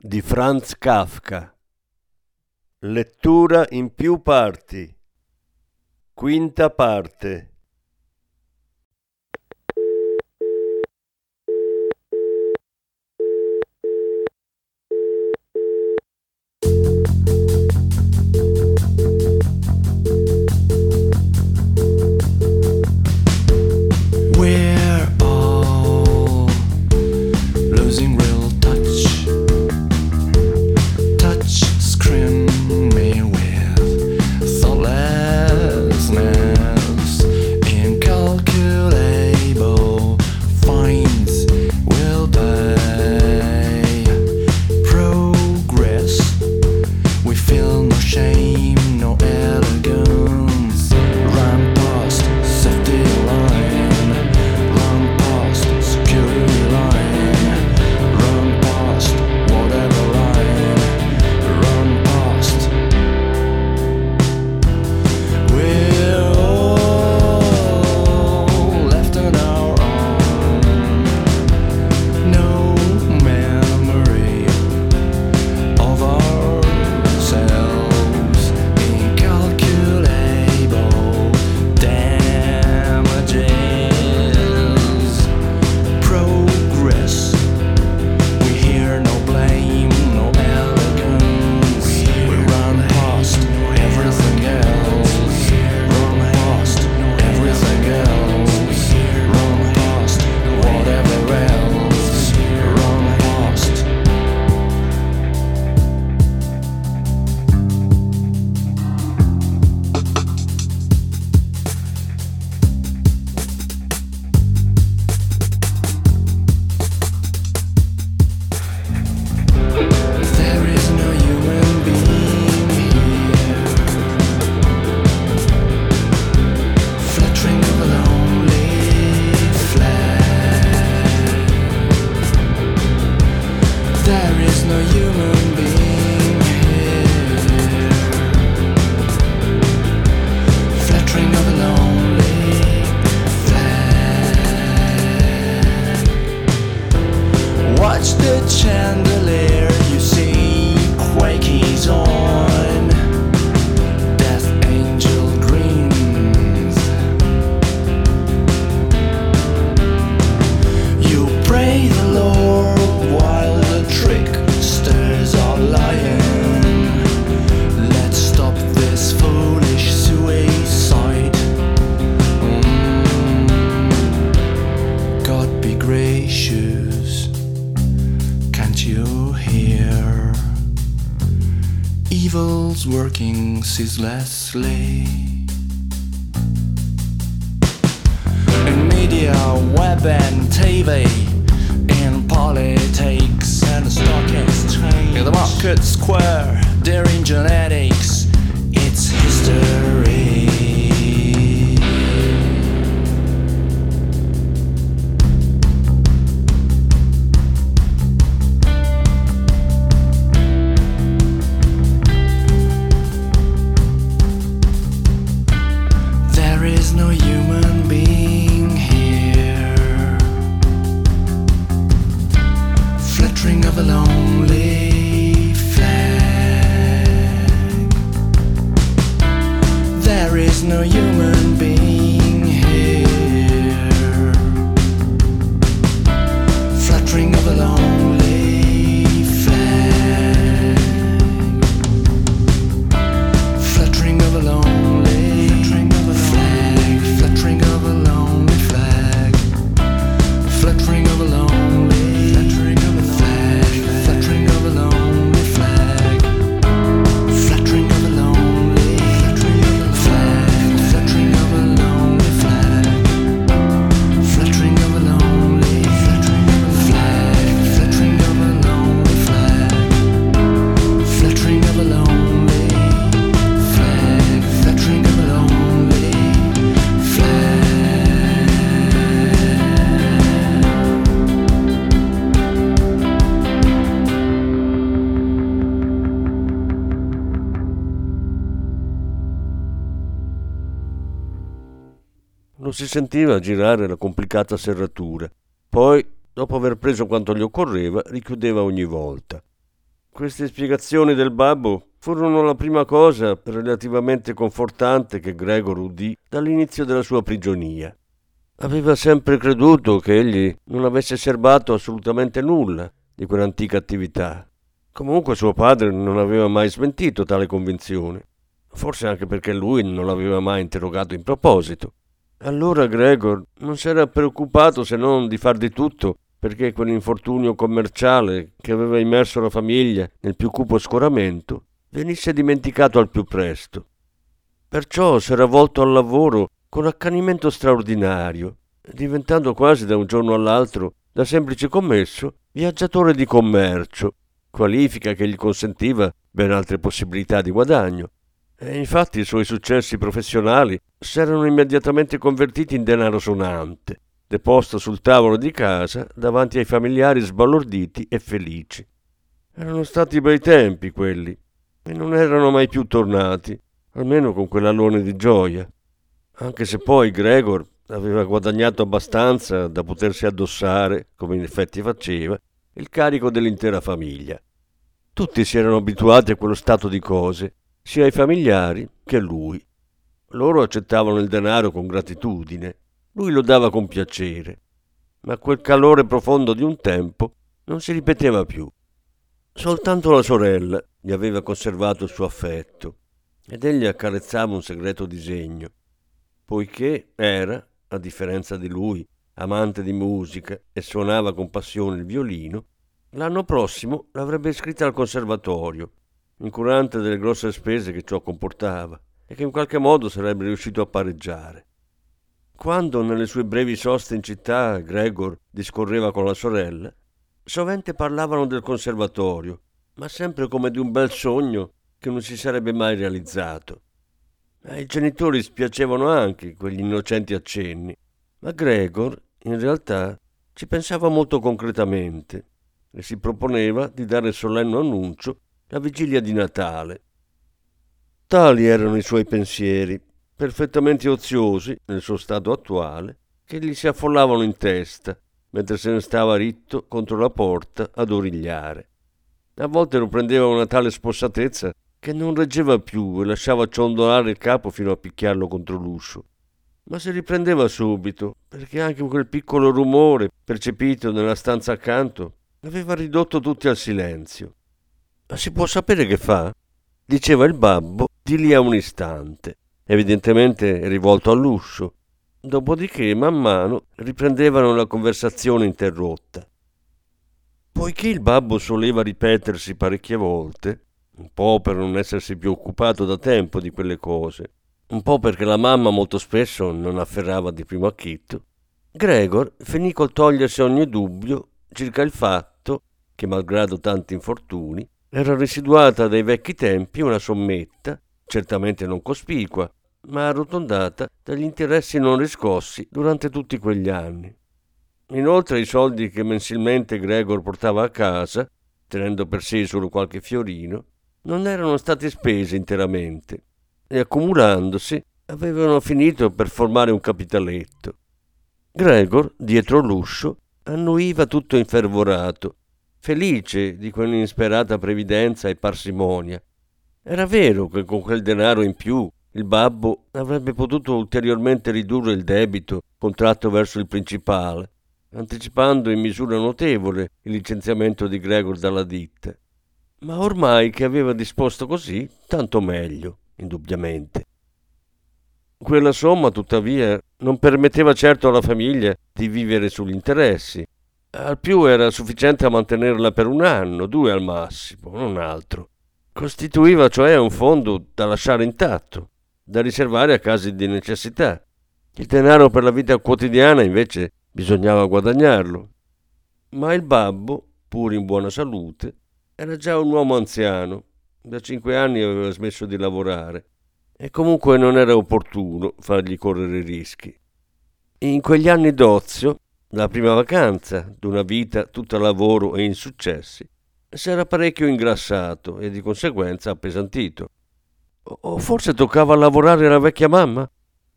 di Franz Kafka. Lettura in più parti. Quinta parte. Ceaselessly. In media, web and TV, in politics and the stock exchange, in the market square, during genetics, it's history. Sentiva girare la complicata serratura. Poi, dopo aver preso quanto gli occorreva, richiudeva ogni volta. Queste spiegazioni del babbo furono la prima cosa relativamente confortante che Gregor udì dall'inizio della sua prigionia. Aveva sempre creduto che egli non avesse serbato assolutamente nulla di quell'antica attività. Comunque suo padre non aveva mai smentito tale convinzione, forse anche perché lui non l'aveva mai interrogato in proposito. Allora Gregor non si era preoccupato se non di far di tutto perché quell'infortunio commerciale che aveva immerso la famiglia nel più cupo scoramento venisse dimenticato al più presto. Perciò s'era volto al lavoro con accanimento straordinario, diventando quasi da un giorno all'altro, da semplice commesso, viaggiatore di commercio, qualifica che gli consentiva ben altre possibilità di guadagno. E infatti i suoi successi professionali si erano immediatamente convertiti in denaro sonante, deposto sul tavolo di casa davanti ai familiari sbalorditi e felici. Erano stati bei tempi quelli, e non erano mai più tornati, almeno con quell'alone di gioia, anche se poi Gregor aveva guadagnato abbastanza da potersi addossare, come in effetti faceva, il carico dell'intera famiglia. Tutti si erano abituati a quello stato di cose, sia i familiari che lui. Loro accettavano il denaro con gratitudine, lui lo dava con piacere, ma quel calore profondo di un tempo non si ripeteva più. Soltanto la sorella gli aveva conservato il suo affetto ed egli accarezzava un segreto disegno, poiché era, a differenza di lui, amante di musica e suonava con passione il violino, l'anno prossimo l'avrebbe iscritta al conservatorio, incurante delle grosse spese che ciò comportava e che in qualche modo sarebbe riuscito a pareggiare. Quando nelle sue brevi soste in città Gregor discorreva con la sorella, sovente parlavano del conservatorio, ma sempre come di un bel sogno che non si sarebbe mai realizzato. Ai genitori spiacevano anche quegli innocenti accenni, ma Gregor, in realtà, ci pensava molto concretamente e si proponeva di dare solenne annuncio la vigilia di Natale. Tali erano i suoi pensieri perfettamente oziosi nel suo stato attuale, che gli si affollavano in testa, mentre se ne stava ritto contro la porta ad origliare. A volte lo prendeva una tale spossatezza che non reggeva più e lasciava ciondolare il capo fino a picchiarlo contro l'uscio. Ma si riprendeva subito, perché anche quel piccolo rumore percepito nella stanza accanto aveva ridotto tutti al silenzio. Ma si può sapere che fa? diceva il babbo di lì a un istante evidentemente rivolto all'uscio. Dopodiché, man mano, riprendevano la conversazione interrotta. Poiché il babbo soleva ripetersi parecchie volte, un po' per non essersi più occupato da tempo di quelle cose, un po' perché la mamma molto spesso non afferrava di primo acchitto, Gregor finì col togliersi ogni dubbio circa il fatto che, malgrado tanti infortuni, era residuata dai vecchi tempi una sommetta, certamente non cospicua, ma arrotondata dagli interessi non riscossi durante tutti quegli anni. Inoltre i soldi che mensilmente Gregor portava a casa, tenendo per sé solo qualche fiorino, non erano stati spesi interamente e accumulandosi avevano finito per formare un capitaletto. Gregor, dietro l'uscio, annuiva tutto infervorato, felice di quell'insperata previdenza e parsimonia. Era vero che con quel denaro in più il babbo avrebbe potuto ulteriormente ridurre il debito contratto verso il principale, anticipando in misura notevole il licenziamento di Gregor dalla ditta. Ma ormai che aveva disposto così, tanto meglio, indubbiamente. Quella somma, tuttavia, non permetteva certo alla famiglia di vivere sugli interessi. Al più era sufficiente a mantenerla per un anno, due al massimo, non altro. Costituiva cioè un fondo da lasciare intatto da riservare a casi di necessità. Il denaro per la vita quotidiana invece bisognava guadagnarlo. Ma il babbo, pur in buona salute, era già un uomo anziano. Da cinque anni aveva smesso di lavorare e comunque non era opportuno fargli correre rischi. In quegli anni d'ozio, la prima vacanza d'una vita tutta lavoro e insuccessi, si era parecchio ingrassato e di conseguenza appesantito. O forse toccava lavorare alla vecchia mamma?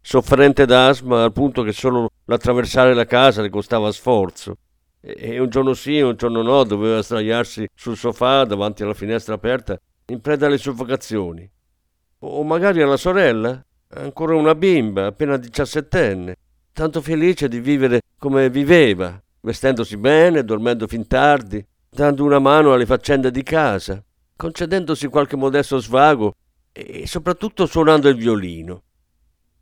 sofferente d'asma al punto che solo l'attraversare la casa le costava sforzo. E un giorno sì e un giorno no doveva sdraiarsi sul sofà davanti alla finestra aperta in preda alle soffocazioni. O magari alla sorella, ancora una bimba, appena diciassettenne, tanto felice di vivere come viveva, vestendosi bene, dormendo fin tardi, dando una mano alle faccende di casa, concedendosi qualche modesto svago e soprattutto suonando il violino.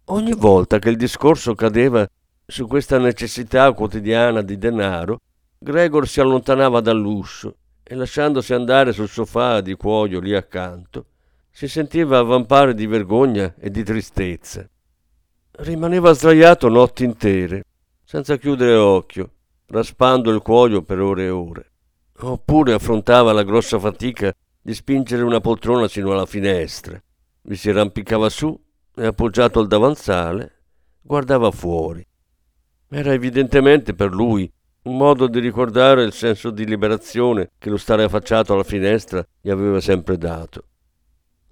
Ogni volta che il discorso cadeva su questa necessità quotidiana di denaro, Gregor si allontanava dall'uscio e lasciandosi andare sul sofà di cuoio lì accanto, si sentiva avvampare di vergogna e di tristezza. Rimaneva sdraiato notti intere, senza chiudere occhio, raspando il cuoio per ore e ore. Oppure affrontava la grossa fatica di spingere una poltrona sino alla finestra. Vi si arrampicava su e appoggiato al davanzale guardava fuori. Era evidentemente per lui un modo di ricordare il senso di liberazione che lo stare affacciato alla finestra gli aveva sempre dato.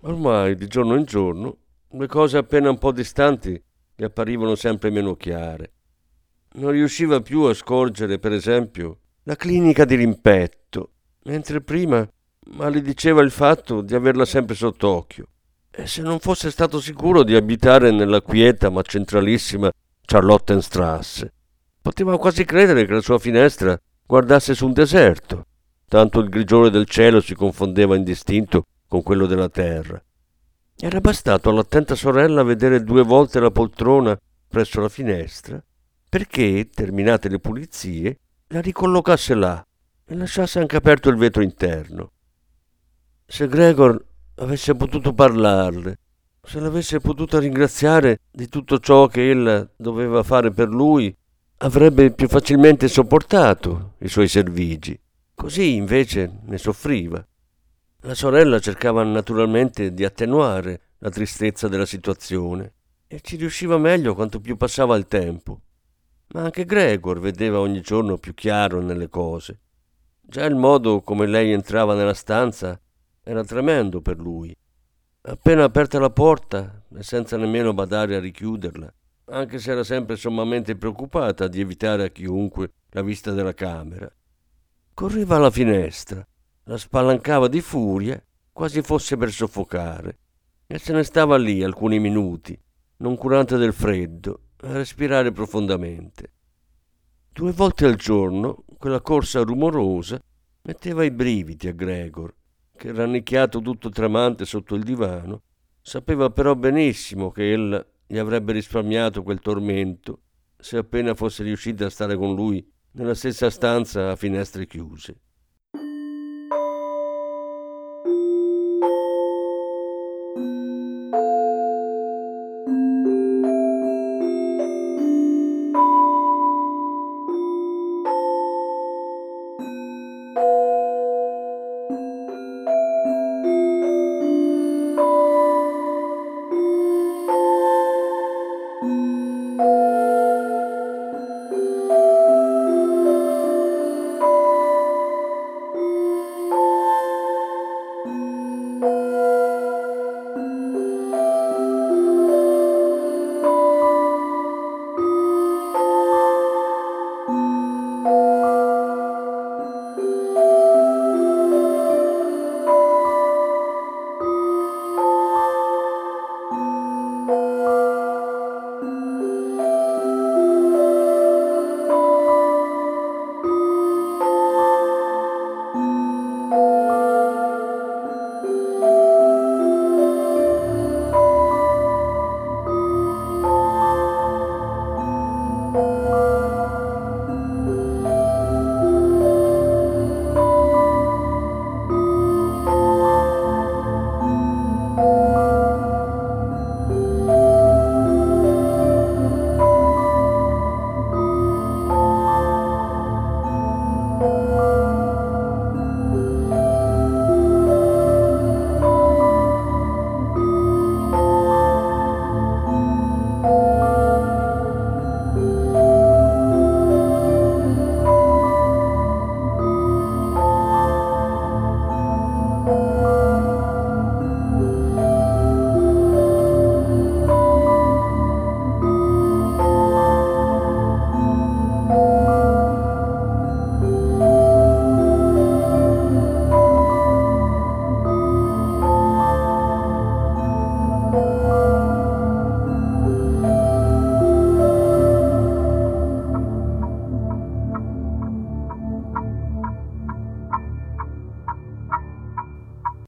Ormai, di giorno in giorno, le cose appena un po' distanti gli apparivano sempre meno chiare. Non riusciva più a scorgere, per esempio, la clinica di rimpetto, mentre prima malediceva il fatto di averla sempre sott'occhio. E se non fosse stato sicuro di abitare nella quieta ma centralissima Charlottenstrasse, poteva quasi credere che la sua finestra guardasse su un deserto, tanto il grigiore del cielo si confondeva indistinto con quello della terra. Era bastato all'attenta sorella vedere due volte la poltrona presso la finestra perché, terminate le pulizie, la ricollocasse là e lasciasse anche aperto il vetro interno. Se Gregor avesse potuto parlarle, se l'avesse potuta ringraziare di tutto ciò che ella doveva fare per lui, avrebbe più facilmente sopportato i suoi servigi. Così invece ne soffriva. La sorella cercava naturalmente di attenuare la tristezza della situazione e ci riusciva meglio quanto più passava il tempo. Ma anche Gregor vedeva ogni giorno più chiaro nelle cose. Già il modo come lei entrava nella stanza era tremendo per lui. Appena aperta la porta e senza nemmeno badare a richiuderla, anche se era sempre sommamente preoccupata di evitare a chiunque la vista della camera. Correva alla finestra, la spalancava di furia, quasi fosse per soffocare, e se ne stava lì alcuni minuti, non curante del freddo, respirare profondamente. Due volte al giorno quella corsa rumorosa metteva i brividi a Gregor, che rannicchiato tutto tremante sotto il divano, sapeva però benissimo che ella gli avrebbe risparmiato quel tormento se appena fosse riuscita a stare con lui nella stessa stanza a finestre chiuse.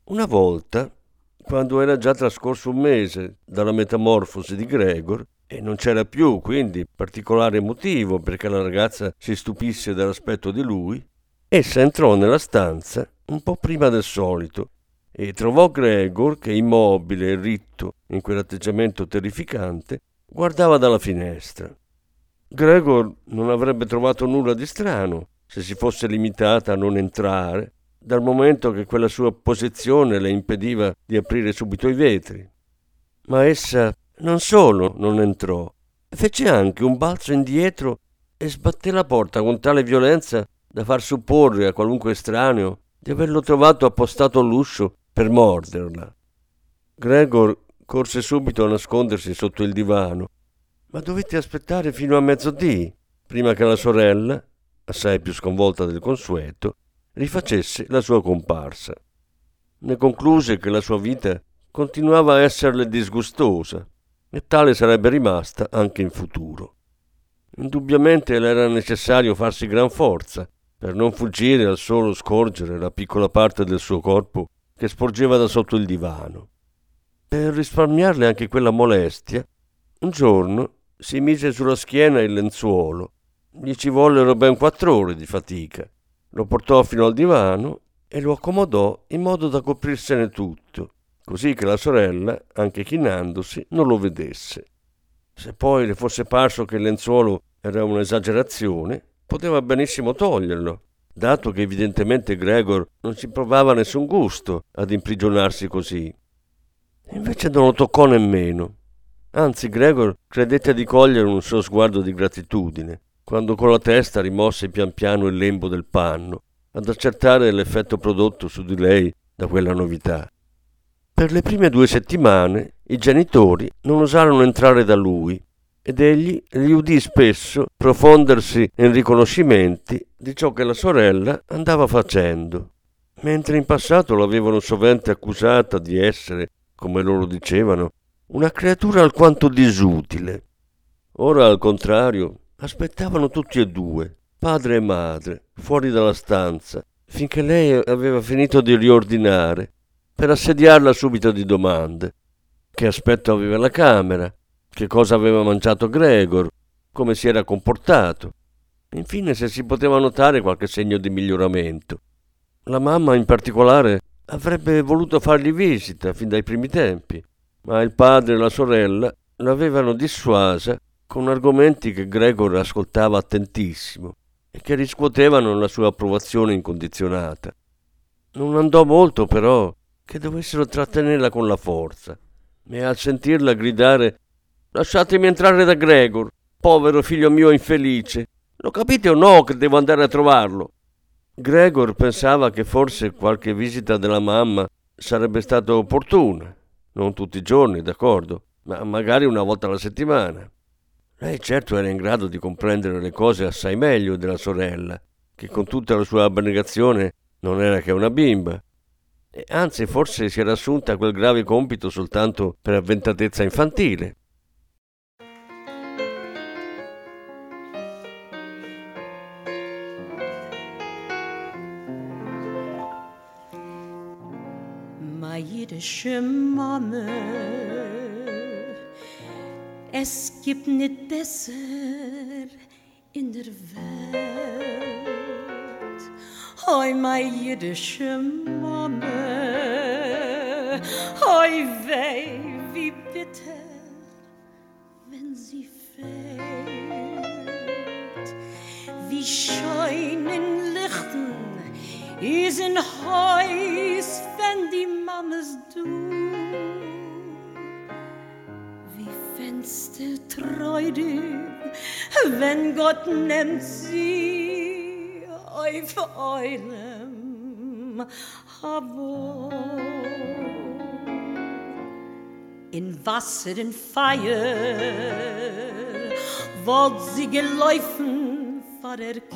Una volta, quando era già trascorso un mese dalla metamorfosi di Gregor, e non c'era più quindi particolare motivo perché la ragazza si stupisse dell'aspetto di lui, essa entrò nella stanza un po' prima del solito e trovò Gregor che immobile e ritto in quell'atteggiamento terrificante guardava dalla finestra. Gregor non avrebbe trovato nulla di strano se si fosse limitata a non entrare, dal momento che quella sua posizione le impediva di aprire subito i vetri. Ma essa non solo non entrò, fece anche un balzo indietro e sbatté la porta con tale violenza da far supporre a qualunque estraneo di averlo trovato appostato all'uscio per morderla. Gregor corse subito a nascondersi sotto il divano, ma dovette aspettare fino a mezzodì prima che la sorella, assai più sconvolta del consueto, rifacesse la sua comparsa. Ne concluse che la sua vita continuava a esserle disgustosa e tale sarebbe rimasta anche in futuro. Indubbiamente le era necessario farsi gran forza per non fuggire al solo scorgere la piccola parte del suo corpo che sporgeva da sotto il divano. Per risparmiarle anche quella molestia, un giorno si mise sulla schiena il lenzuolo. Gli ci vollero ben quattro ore di fatica. Lo portò fino al divano e lo accomodò in modo da coprirsene tutto così che la sorella, anche chinandosi, non lo vedesse. Se poi le fosse parso che il lenzuolo era un'esagerazione, poteva benissimo toglierlo, dato che evidentemente Gregor non ci provava nessun gusto ad imprigionarsi così. Invece non lo toccò nemmeno. Anzi, Gregor credette di cogliere un suo sguardo di gratitudine, quando con la testa rimosse pian piano il lembo del panno, ad accertare l'effetto prodotto su di lei da quella novità. Per le prime due settimane i genitori non osarono entrare da lui ed egli li udì spesso profondersi in riconoscimenti di ciò che la sorella andava facendo, mentre in passato l'avevano sovente accusata di essere, come loro dicevano, una creatura alquanto disutile. Ora, al contrario, aspettavano tutti e due, padre e madre, fuori dalla stanza, finché lei aveva finito di riordinare per assediarla subito di domande. Che aspetto aveva la camera? Che cosa aveva mangiato Gregor? Come si era comportato? Infine se si poteva notare qualche segno di miglioramento. La mamma in particolare avrebbe voluto fargli visita fin dai primi tempi, ma il padre e la sorella l'avevano dissuasa con argomenti che Gregor ascoltava attentissimo e che riscuotevano la sua approvazione incondizionata. Non andò molto però che dovessero trattenerla con la forza. E al sentirla gridare Lasciatemi entrare da Gregor, povero figlio mio infelice. Lo capite o no che devo andare a trovarlo? Gregor pensava che forse qualche visita della mamma sarebbe stata opportuna. Non tutti i giorni, d'accordo, ma magari una volta alla settimana. Lei certo era in grado di comprendere le cose assai meglio della sorella, che con tutta la sua abnegazione non era che una bimba. E anzi, forse si era assunta quel grave compito soltanto per avventatezza infantile. Ma jüdische Mame, es gibt nicht besser in der Welt. Hoi, my jüdische Mame, hoi weh, wie bitter, wenn sie fällt. Wie schein in Lichten is in Heus, wenn die Mammes du. Treudig, wenn Gott nennt sie auf eurem Habo. In Wasser, in Feier, wollt sie geläufen vor der Kind.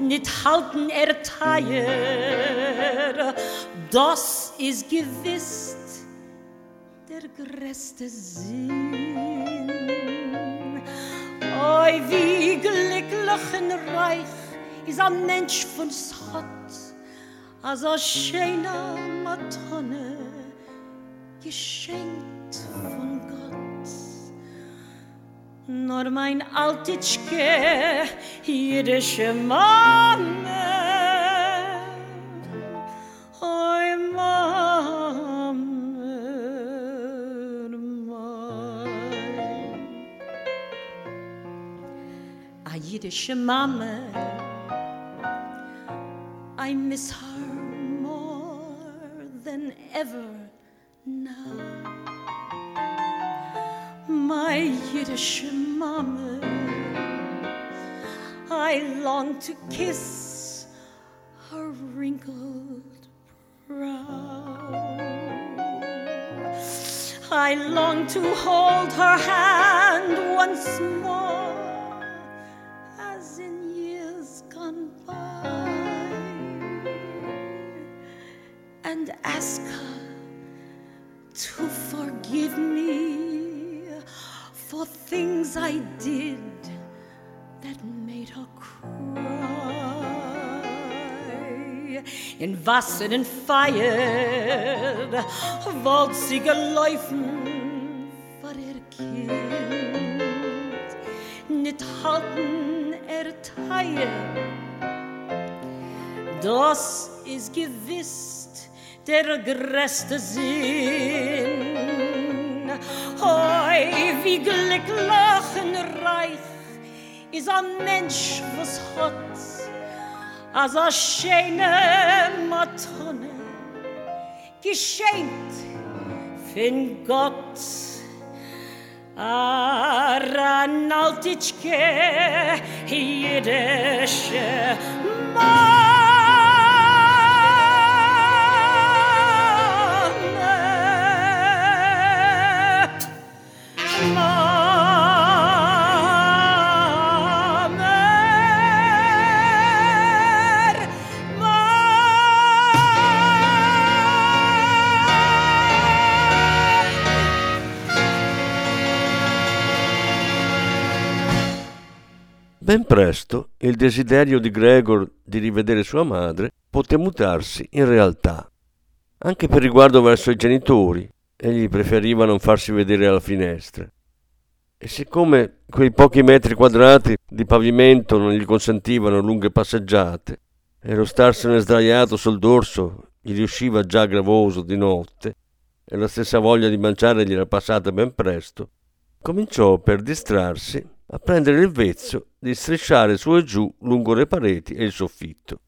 Nicht halten er Teier, das ist gewiss der größte Sinn. Oi, wie glücklich und reich ist ein Mensch von Schott, als a schöner Matone, geschenkt von Gott. Nur mein Altitschke, jüdische Mame, A jüdische Mame, I miss her more than ever now. My Yiddish mama, I long to kiss her wrinkled brow. I long to hold her hand once more for things I did that made her cry. In Wasser and Feier wollt sie gelaufen vor ihr Kind, nicht halten er Teier. Das ist gewiss der größte Sinn. ewiglich lachen reich is a mensch was hot as a scheine Matrone geschenkt fin gott. Aran altichke hierische mann. Ben presto il desiderio di Gregor di rivedere sua madre poté mutarsi in realtà. Anche per riguardo verso i genitori, egli preferiva non farsi vedere alla finestra. E siccome quei pochi metri quadrati di pavimento non gli consentivano lunghe passeggiate, e lo starsene sdraiato sul dorso gli riusciva già gravoso di notte, e la stessa voglia di mangiare gli era passata ben presto, cominciò per distrarsi a prendere il vezzo di strisciare su e giù lungo le pareti e il soffitto.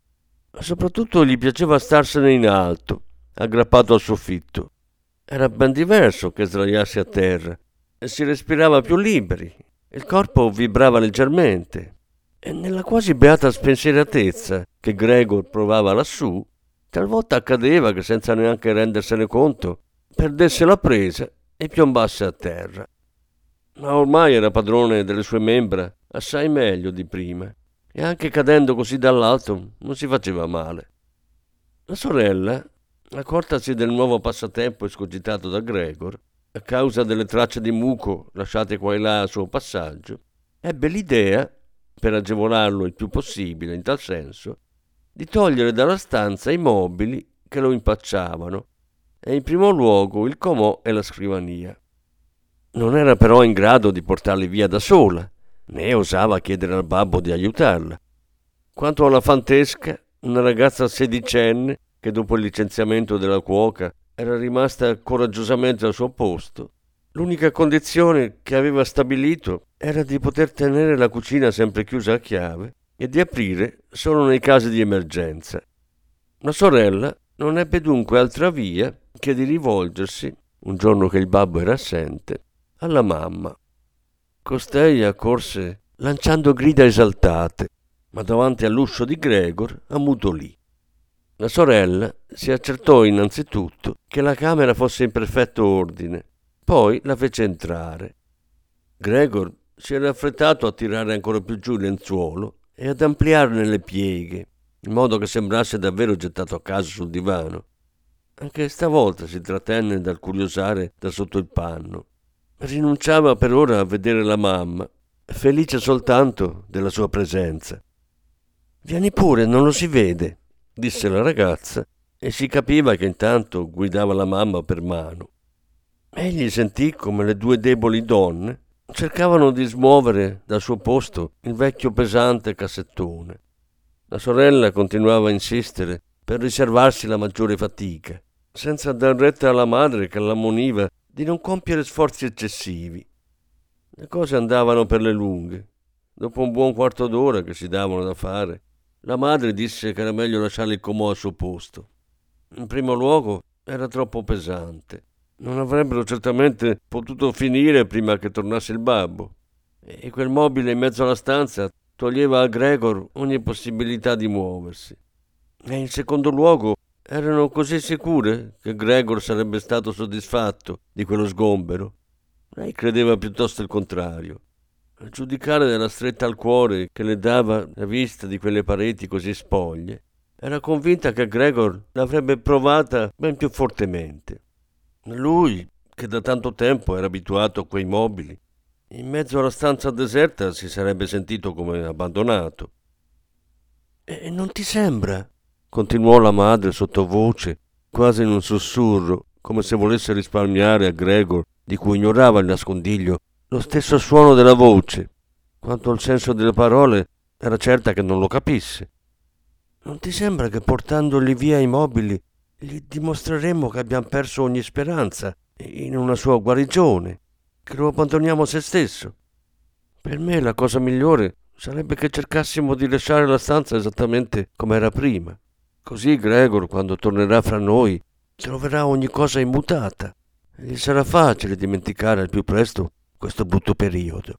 Ma soprattutto gli piaceva starsene in alto, aggrappato al soffitto. Era ben diverso che sdraiarsi a terra e si respirava più liberi, il corpo vibrava leggermente e nella quasi beata spensieratezza che Gregor provava lassù, talvolta accadeva che senza neanche rendersene conto perdesse la presa e piombasse a terra. Ma ormai era padrone delle sue membra assai meglio di prima e anche cadendo così dall'alto non si faceva male. La sorella, accortasi del nuovo passatempo escogitato da Gregor, a causa delle tracce di muco lasciate qua e là al suo passaggio, ebbe l'idea, per agevolarlo il più possibile in tal senso, di togliere dalla stanza i mobili che lo impacciavano, e in primo luogo il comò e la scrivania. Non era però in grado di portarli via da sola, né osava chiedere al babbo di aiutarla. Quanto alla fantesca, una ragazza sedicenne che dopo il licenziamento della cuoca era rimasta coraggiosamente al suo posto, l'unica condizione che aveva stabilito era di poter tenere la cucina sempre chiusa a chiave e di aprire solo nei casi di emergenza. La sorella non ebbe dunque altra via che di rivolgersi, un giorno che il babbo era assente, alla mamma. Costei accorse lanciando grida esaltate, ma davanti all'uscio di Gregor ammutolì. La sorella si accertò innanzitutto che la camera fosse in perfetto ordine, poi la fece entrare. Gregor si era affrettato a tirare ancora più giù il lenzuolo e ad ampliarne le pieghe, in modo che sembrasse davvero gettato a caso sul divano. Anche stavolta si trattenne dal curiosare da sotto il panno. Rinunciava per ora a vedere la mamma, felice soltanto della sua presenza. Vieni pure, non lo si vede, disse la ragazza, e si capiva che intanto guidava la mamma per mano. Egli sentì come le due deboli donne cercavano di smuovere dal suo posto il vecchio pesante cassettone. La sorella continuava a insistere per riservarsi la maggiore fatica, senza dar retta alla madre che l'ammoniva di non compiere sforzi eccessivi. Le cose andavano per le lunghe. Dopo un buon quarto d'ora che si davano da fare, la madre disse che era meglio lasciare il comò al suo posto. In primo luogo era troppo pesante. Non avrebbero certamente potuto finire prima che tornasse il babbo. E quel mobile in mezzo alla stanza toglieva a Gregor ogni possibilità di muoversi. E in secondo luogo erano così sicure che Gregor sarebbe stato soddisfatto di quello sgombero. Lei credeva piuttosto il contrario. A giudicare della stretta al cuore che le dava la vista di quelle pareti così spoglie, era convinta che Gregor l'avrebbe provata ben più fortemente. Lui, che da tanto tempo era abituato a quei mobili, in mezzo alla stanza deserta si sarebbe sentito come abbandonato. E non ti sembra? Continuò la madre sottovoce, quasi in un sussurro, come se volesse risparmiare a Gregor, di cui ignorava il nascondiglio, lo stesso suono della voce. Quanto al senso delle parole, era certa che non lo capisse. Non ti sembra che portandogli via i mobili gli dimostreremmo che abbiamo perso ogni speranza in una sua guarigione, che lo abbandoniamo a se stesso. Per me la cosa migliore sarebbe che cercassimo di lasciare la stanza esattamente come era prima. Così Gregor, quando tornerà fra noi, troverà ogni cosa immutata e gli sarà facile dimenticare al più presto questo brutto periodo.